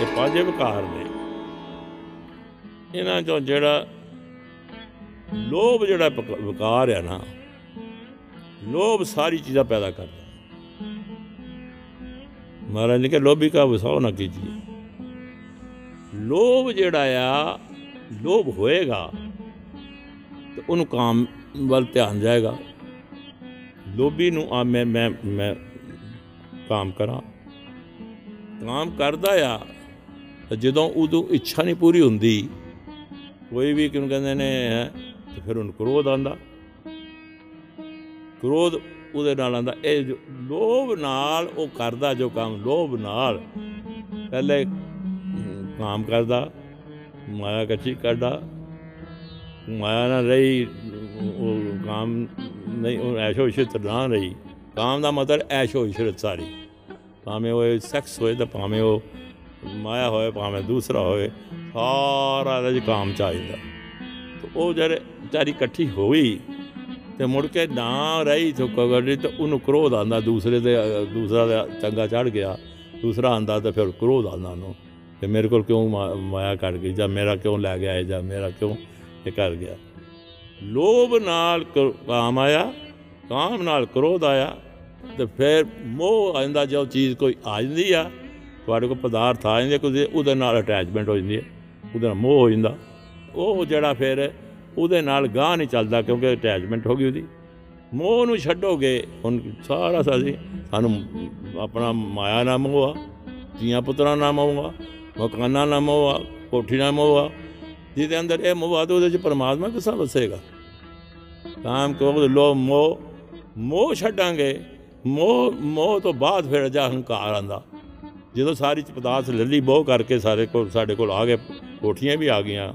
ਰਾਜੇ ਵਿਕਾਰ ਨੇ। ਇਹਨਾਂ ਚੋਂ ਜਿਹੜਾ ਲੋਭ ਜਿਹੜਾ ਪਕ- ਵਿਕਾਰ ਆ ਨਾ, ਲੋਭ ਸਾਰੀ ਚੀਜ਼ਾਂ ਪੈਦਾ ਕਰਦਾ। ਮਹਾਰਾਜ ਨੇ ਕਿਹਾ, ਲੋਭੀ ਕਾ ਵਸਾਓ ਨਾ ਕੀਜੀਏ। ਲੋਭ ਜਿਹੜਾ ਆ, ਲੋਭ ਹੋਏਗਾ, ਤੇ ਉਹਨੂੰ ਕਾਮ ਵੱਲ ਧਿਆਨ ਜਾਏਗਾ। ਲੋਭੀ ਨੂੰ ਆ ਮੈਂ ਮੈਂ ਮੈਂ ਕਾਮ ਕਰਾਂ। ਕਾਮ ਕਰਦਾ ਆ ਤੇ ਜਦੋਂ ਉਦੋਂ ਇੱਛਾ ਨਹੀਂ ਪੂਰੀ ਹੁੰਦੀ ਕੋਈ ਵੀ ਕਿਉਂ ਕਹਿੰਦੇ ਨੇ ਹੈਂ, ਤੇ ਫਿਰ ਉਹਨੂੰ ਕ੍ਰੋਧ ਆਂਦਾ ਕ੍ਰੋਧ ਉਹਦੇ ਨਾਲ ਆਂਦਾ ਇਹ ਜੋ ਲੋਭ ਨਾਲ ਉਹ ਕਰਦਾ ਜੋ ਕੰਮ ਲੋਭ ਨਾਲ ਪਹਿਲੇ ਹਮ, ਕਾਮ ਕਰਦਾ ਮਾਇਆ ਕੱਚੀ ਕਰਦਾ ਮਾਇਆ ਨਾਲ ਰਹੀ ਉਹ ਕਾਮ ਨਹੀਂ ਉਹ ਐਸ਼ੋ ਇਸ਼ਰਤ ਨਾ ਰਹੀ। ਕਾਮ ਦਾ ਮਤਲਬ ਐਸ਼ੋ ਇਸ਼ਰਤ ਸਾਰੀ। ਭਾਵੇਂ ਉਹ ਸੈਕਸ ਹੋਏ ਤਾਂ ਭਾਵੇਂ ਉਹ ਮਾਇਆ ਹੋਏ ਭਾਵੇਂ ਦੂਸਰਾ ਹੋਏ ਸਾਰਾ ਇਹਦੇ 'ਚ ਕਾਮ ਚਾਹੀਦਾ ਤੇ ਉਹ ਜਿਹੜੇ ਵਿਚਾਰੀ ਇਕੱਠੀ ਹੋਈ ਤੇ ਮੁੜ ਕੇ ਨਾ ਰਹੀ ਥੁੱਕ ਗੜੀ ਤੇ ਉਹਨੂੰ ਕ੍ਰੋਧ ਆਂਦਾ ਦੂਸਰੇ ਦੇ ਅ, ਦੂਸਰਾ ਦਾ ਚੰਗਾ ਚੜ ਗਿਆ ਦੂਸਰਾ ਆਂਦਾ ਤੇ ਫਿਰ ਕ੍ਰੋਧ ਆਂਦਾ ਉਹਨੂੰ ਤੇ ਮੇਰੇ ਕੋਲ ਕਿਉਂ ਮਾ- ਮਾਇਆ ਕੱਢ ਗਈ ਜਾਂ ਮੇਰਾ ਕਿਉਂ ਲੈ ਗਿਆ ਇਹ ਜਾਂ ਮੇਰਾ ਕਿਉਂ ਇਹ ਕਰ ਗਿਆ। ਲੋਭ ਨਾਲ ਕ- ਕਾਮ ਆਇਆ ਕਾਮ ਨਾਲ ਕ੍ਰੋਧ ਆਇਆ ਤੇ ਫਿਰ ਮੋਹ ਆਂਦਾ ਜੋ ਚੀਜ਼ ਕੋਈ ਆ ਜਾਂਦੀ ਆ ਤੁਹਾਡੇ ਕੋਲ ਪਦਾਰਥ ਆ ਜਾਂਦੇ ਕੋਈ ਉਹਦੇ ਨਾਲ ਅਟੈਚਮੈਂਟ ਹੋ ਜਾਂਦੀ ਹੈ, ਉਹਦੇ ਨਾਲ ਮੋਹ ਹੋ ਜਾਂਦਾ। ਉਹ ਜਿਹੜਾ ਫਿਰ ਉਹਦੇ ਨਾਲ ਗਾਹ ਨਹੀਂ ਚੱਲਦਾ ਕਿਉਂਕਿ ਅਟੈਚਮੈਂਟ ਹੋ ਗਈ ਉਹਦੀ। ਮੋਹ ਨੂੰ ਛੱਡੋਗੇ, ਹੁਣ ਸਾਰਾ ਸਾਜੀ ਸਾਨੂੰ ਆਪਣਾ ਮਾਇਆ ਨਾ ਮੋਹ ਆ ਧੀਆਂ ਪੁੱਤਰਾਂ ਨਾ ਮੋਹ ਆ ਮਕਾਨਾਂ ਨਾ ਮੋਹ ਆ ਕੋਠੀ ਨਾ ਮੋਹ ਆ ਜਿਹਦੇ ਅੰਦਰ ਇਹ ਮੋਹ ਆ ਤੇ ਉਹਦੇ ਚ ਪਰਮਾਤਮਾ ਕਿਸਾ ਵਸੇਗਾ? ਕਾਮ ਕ੍ਰੋਧ ਲੋਭ ਮੋਹ ਮੋਹ ਛੱਡਾਂਗੇ, ਮੋਹ ਮੋਹ ਤੋਂ ਬਾਅਦ ਫਿਰ ਜਾ ਹੰਕਾਰ ਆਂਦਾ ਜਦੋਂ ਸਾਰੀ ਚ ਪਦਾਰਥ ਲੱਲੀ, ਬੋਹ ਕਰਕੇ ਸਾਰੇ ਕੋਲ, ਸਾਡੇ ਕੋਲ ਆ ਗਏ, ਕੋਠੀਆਂ ਵੀ ਆ ਗਈਆਂ,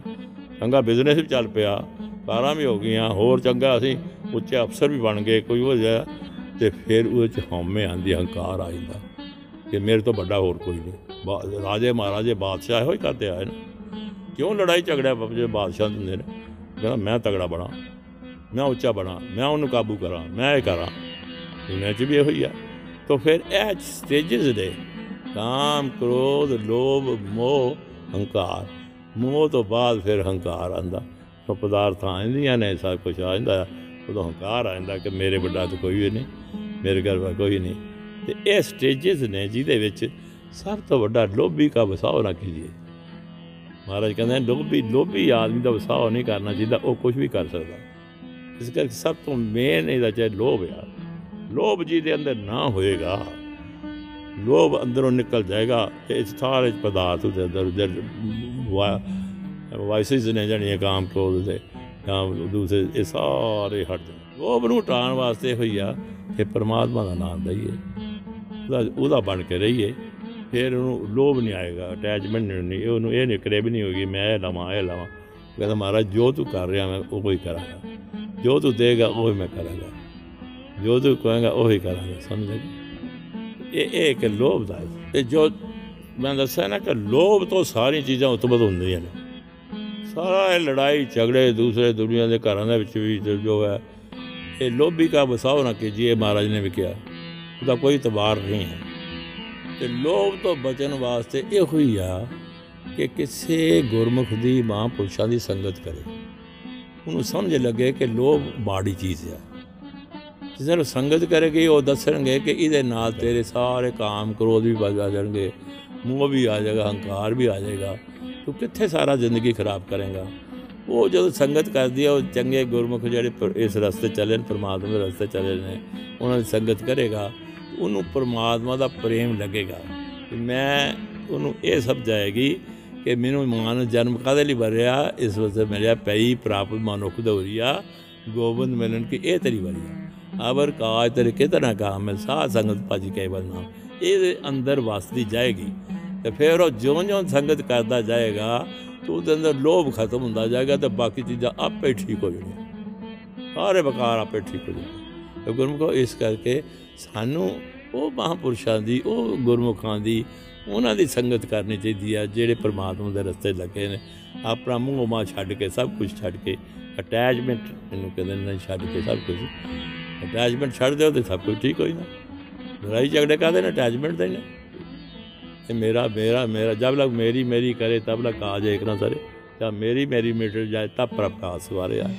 ਚੰਗਾ ਬਿਜ਼ਨਸ ਵੀ ਚੱਲ ਪਿਆ, ਕਾਰਾਂ ਵੀ ਹੋ ਗਈਆਂ, ਹੋਰ ਚੰਗਾ ਅਸੀਂ ਉੱਚੇ ਅਫਸਰ ਵੀ ਬਣ ਗਏ, ਕੋਈ ਹੋ ਜਾਇਆ, ਤੇ ਫਿਰ ਉਹਦੇ ਚ ਹਉਮੈ ਆਂਦੀ, ਹੰਕਾਰ ਆ ਜਾਂਦਾ, ਕਿ ਮੇਰੇ ਤੋਂ ਵੱਡਾ ਹੋਰ ਕੋਈ ਨਹੀਂ। ਬਾ- ਰਾਜੇ ਮਹਾਰਾਜੇ ਬਾਦਸ਼ਾਹ ਇਹੋ ਹੀ ਕਰਦੇ ਆਏ ਨੇ। ਕਿਉਂ ਲੜਾਈ ਝਗੜਾ ਜੇ ਬਾਦਸ਼ਾਹ ਹੁੰਦੇ ਨੇ? ਕਹਿੰਦਾ, ਮੈਂ ਤਗੜਾ ਬਣਾ, ਮੈਂ ਉੱਚਾ ਬਣਾ, ਮੈਂ ਉਹਨੂੰ ਕਾਬੂ ਕਰਾਂ, ਮੈਂ ਇਹ ਕਰਾਂ। ਦੁਨੀਆ 'ਚ ਵੀ ਇਹੋ ਹੀ ਆ। ਤਾਂ ਫਿਰ ਇਹ ਸਟੇਜਸ ਨੇ ਕਾਮ ਕ੍ਰੋਧ ਲੋਭ ਮੋਹ ਹੰਕਾਰ। ਮੋਹ ਤੋਂ ਬਾਅਦ ਫਿਰ ਹੰਕਾਰ ਆਂਦਾ। ਉਹ ਪਦਾਰਥਾਂ ਆਉਂਦੀਆਂ ਨੇ ਸਭ ਕੁਝ ਆ ਜਾਂਦਾ। ਉਦੋਂ ਹੰਕਾਰ ਆ ਜਾਂਦਾ ਕਿ ਮੇਰੇ ਵੱਡਾ ਤਾਂ ਕੋਈ ਵੀ ਨਹੀਂ ਮੇਰੇ ਘਰ ਵਾ ਕੋਈ ਨਹੀਂ। ਤੇ ਇਹ ਸਟੇਜਸ ਨੇ ਜਿਹਦੇ ਵਿੱਚ ਸਭ ਤੋਂ ਵੱਡਾ ਲੋਭੀ ਕਾ ਵਸਾਓ ਨਾ ਕੀਜੀਏ ਮਹਾਰਾਜ ਕਹਿੰਦੇ ਨੇ, ਲੋਭੀ ਲੋਭੀ ਆਦਮੀ ਦਾ ਵਸਾਓ ਨਹੀਂ ਕਰਨਾ ਚਾਹੀਦਾ ਉਹ ਕੁਝ ਵੀ ਕਰ ਸਕਦਾ। ਇਸ ਕਰਕੇ ਸਭ ਤੋਂ ਮੇਨ ਇਹਦਾ ਚਾਹੇ ਲੋਭ ਆ। ਲੋਭ ਜੀ ਦੇ ਅੰਦਰ ਨਾ ਹੋਏਗਾ ਲੋਭ ਅੰਦਰੋਂ ਨਿਕਲ ਜਾਏਗਾ ਤੇ ਇਸ ਸਾਰੇ ਪਦਾਰਥ ਦੇ ਅੰਦਰ ਜਿਹੜਾ ਵਾਇਸਿਸ ਨੇ ਜਿਹੜੀਆਂ ਕਾਮ ਕ੍ਰੋਧ ਦੇ ਜਾਂ ਦੂਸਰੇ ਇਹ ਸਾਰੇ ਹਟ ਜਾਣ। ਲੋਭ ਨੂੰ ਹਟਾਉਣ ਵਾਸਤੇ ਹੋਈ ਆ ਕਿ ਪਰਮਾਤਮਾ ਦਾ ਨਾਮ ਦਈਏ ਉਹਦਾ ਉਹਦਾ ਬਣ ਕੇ ਰਹੀਏ। ਫਿਰ ਉਹਨੂੰ ਲੋਭ ਨਹੀਂ ਆਏਗਾ ਅਟੈਚਮੈਂਟ ਨਹੀਂ ਉਹਨੂੰ ਇਹ ਨਹੀਂ ਕਰੇ ਵੀ ਨਹੀਂ ਹੋਗੀ ਮੈਂ ਇਹ ਲਵਾਂ ਇਹ ਲਵਾਂ। ਉਹ ਕਹਿੰਦਾ, ਮਹਾਰਾਜ, ਜੋ ਤੂੰ ਕਰ ਰਿਹਾ ਮੈਂ ਉਹ ਹੀ ਕਰਾਂਗਾ। ਜੋ ਤੂੰ ਦੇਗਾ, ਉਹ ਹੀ ਮੈਂ ਕਰਾਂਗਾ। ਜੋ ਤੂੰ ਕਹੇਗਾ, ਉਹ ਹੀ ਕਰਾਂਗਾ। ਸਮਝ ਗਏ ਇਹ ਇਹ ਇੱਕ ਲੋਭ ਦਾ ਹੈ। ਤੇ ਜੋ ਮੈਂ ਦੱਸਿਆ ਨਾ ਕਿ ਲੋਭ ਤੋਂ ਸਾਰੀਆਂ ਚੀਜ਼ਾਂ ਉਤਪਤ ਹੁੰਦੀਆਂ ਨੇ। ਸਾਰਾ ਇਹ ਲੜਾਈ, ਝਗੜੇ ਦੂਸਰੇ ਦੁਨੀਆ ਦੇ ਘਰਾਂ ਦੇ ਵਿੱਚ ਵੀ ਜੋ- ਜੋ ਹੈ, ਇਹ ਲੋਭੀ ਕਾ ਵਸਾਓ ਨਾ ਕੀਜੀਏ ਮਹਾਰਾਜ ਨੇ ਵੀ ਕਿਹਾ। ਉਹਦਾ ਕੋਈ ਤਬਾਰ ਨਹੀਂ ਹੈ। ਤੇ ਲੋਭ ਤੋਂ ਬਚਣ ਵਾਸਤੇ ਇਹੋ ਹੀ ਆ ਕਿ ਕਿਸੇ ਗੁਰਮੁਖ ਦੀ ਮਹਾਂਪੁਰਸ਼ਾਂ ਦੀ ਸੰਗਤ ਕਰੇ। ਉਹਨੂੰ ਸਮਝ ਲੱਗੇ ਕਿ ਲੋਭ ਮਾੜੀ ਚੀਜ਼ ਆ। ਜਿਸ ਨੂੰ ਸੰਗਤ ਕਰੇਗੀ, ਉਹ ਦੱਸਣਗੇ ਕਿ ਇਹਦੇ ਨਾਲ ਤੇਰੇ ਸਾਰੇ ਕਾਮ ਕ੍ਰੋਧ ਵੀ ਵੱਧ ਆ ਜਾਣਗੇ, ਮੋਹ ਵੀ ਆ ਜਾਏਗਾ, ਹੰਕਾਰ ਵੀ ਆ ਜਾਏਗਾ। ਤੂੰ ਕਿੱਥੇ ਸਾਰਾ ਜ਼ਿੰਦਗੀ ਖਰਾਬ ਕਰੇਗਾ? ਉਹ ਜਦੋਂ ਸੰਗਤ ਕਰਦੀ ਹੈ ਉਹ ਚੰਗੇ ਗੁਰਮੁਖ ਜਿਹੜੇ ਪਰ- ਇਸ ਰਸਤੇ ਚੱਲੇ ਨੇ, ਪ੍ਰਮਾਤਮਾ ਦੇ ਰਸਤੇ ਚੱਲੇ ਨੇ, ਉਹਨਾਂ ਦੀ ਸੰਗਤ ਕਰੇਗਾ, ਉਹਨੂੰ ਪ੍ਰਮਾਤਮਾ ਦਾ ਪ੍ਰੇਮ ਲੱਗੇਗਾ। ਕਿ ਮੈਂ ਉਹਨੂੰ ਇਹ ਸਮਝਾਏਗੀ ਕਿ ਮੈਨੂੰ ਮਾਂ ਨੇ ਜਨਮ ਕਾਹਦੇ ਲਈ ਭਰਿਆ ਇਸ ਵਾਸਤੇ ਮਿਲਿਆ ਪਈ ਪ੍ਰਾਪਤ ਮਨੁੱਖ ਦੌਰੀਆ ਗੋਬਿੰਦ ਮਿਲਨ ਕੀ ਇਹ ਤੇਰੀ ਵਰੀਆ ਅਬਰ ਕਾਜ ਤੇਰੇ ਕਿਤਨਾ ਕਾਮ ਮੈਂ ਸਾਧ ਸੰਗਤ ਭਜ ਕੇ ਬਲਨਾ ਇਹਦੇ ਅੰਦਰ ਵਸਦੀ ਜਾਏਗੀ। ਤੇ ਫਿਰ ਉਹ ਜਿਉਂ-ਜਿਉਂ ਸੰਗਤ ਕਰਦਾ ਜਾਏਗਾ, ਤੇ ਉਹਦੇ ਅੰਦਰ ਲੋਭ ਖਤਮ ਹੁੰਦਾ ਜਾਏਗਾ ਤੇ ਬਾਕੀ ਚੀਜ਼ਾਂ ਆਪੇ ਠੀਕ ਹੋ ਜਾਣੀਆਂ। ਸਾਰੇ ਬਕਾਰ ਆਪੇ ਠੀਕ ਹੋ ਜਾਣਗੇ। ਤੇ ਗੁਰਮੁਖੋ, ਇਸ ਕਰਕੇ ਸਾਨੂੰ ਉਹ ਮਹਾਂਪੁਰਸ਼ਾਂ ਦੀ, ਉਹ ਗੁਰਮੁਖਾਂ ਦੀ, ਉਹਨਾਂ ਦੀ ਸੰਗਤ ਕਰਨੀ ਚਾਹੀਦੀ ਆ, ਜਿਹੜੇ ਪ੍ਰਮਾਤਮਾ ਦੇ ਰਸਤੇ ਲੱਗੇ ਨੇ। ਆਪਣਾ ਮੂੰਹ ਮਾ ਛੱਡ ਕੇ, ਸਭ ਕੁਝ ਛੱਡ ਕੇ ਅਟੈਚਮੈਂਟ ਇਹਨੂੰ ਕਹਿੰਦੇ ਨੇ, ਛੱਡ ਕੇ ਸਭ ਕੁਝ ਅਟੈਚਮੈਂਟ ਛੱਡ ਦਿਓ ਤੇ ਸਭ ਕੁਝ ਠੀਕ ਹੋ ਜਾਣਾ। ਲੜਾਈ ਝਗੜੇ ਕਾਦੇ ਨੇ? ਅਟੈਚਮੈਂਟ ਦੇ ਨੇ। ਇਹ ਮੇਰਾ ਮੇਰਾ ਮੇਰਾ ਜਬ ਲਗ ਮੇਰੀ ਮੇਰੀ ਕਰੇ ਤਬ ਲਗ ਆ ਜਾਏ ਇਕਨਾ ਸਾਰੇ। ਜਬ ਮੇਰੀ ਮੇਰੀ ਮਿਟ ਜਾਏ ਤਬ ਪ੍ਰਕਾਸ਼ ਵਾਰੇ ਆਏ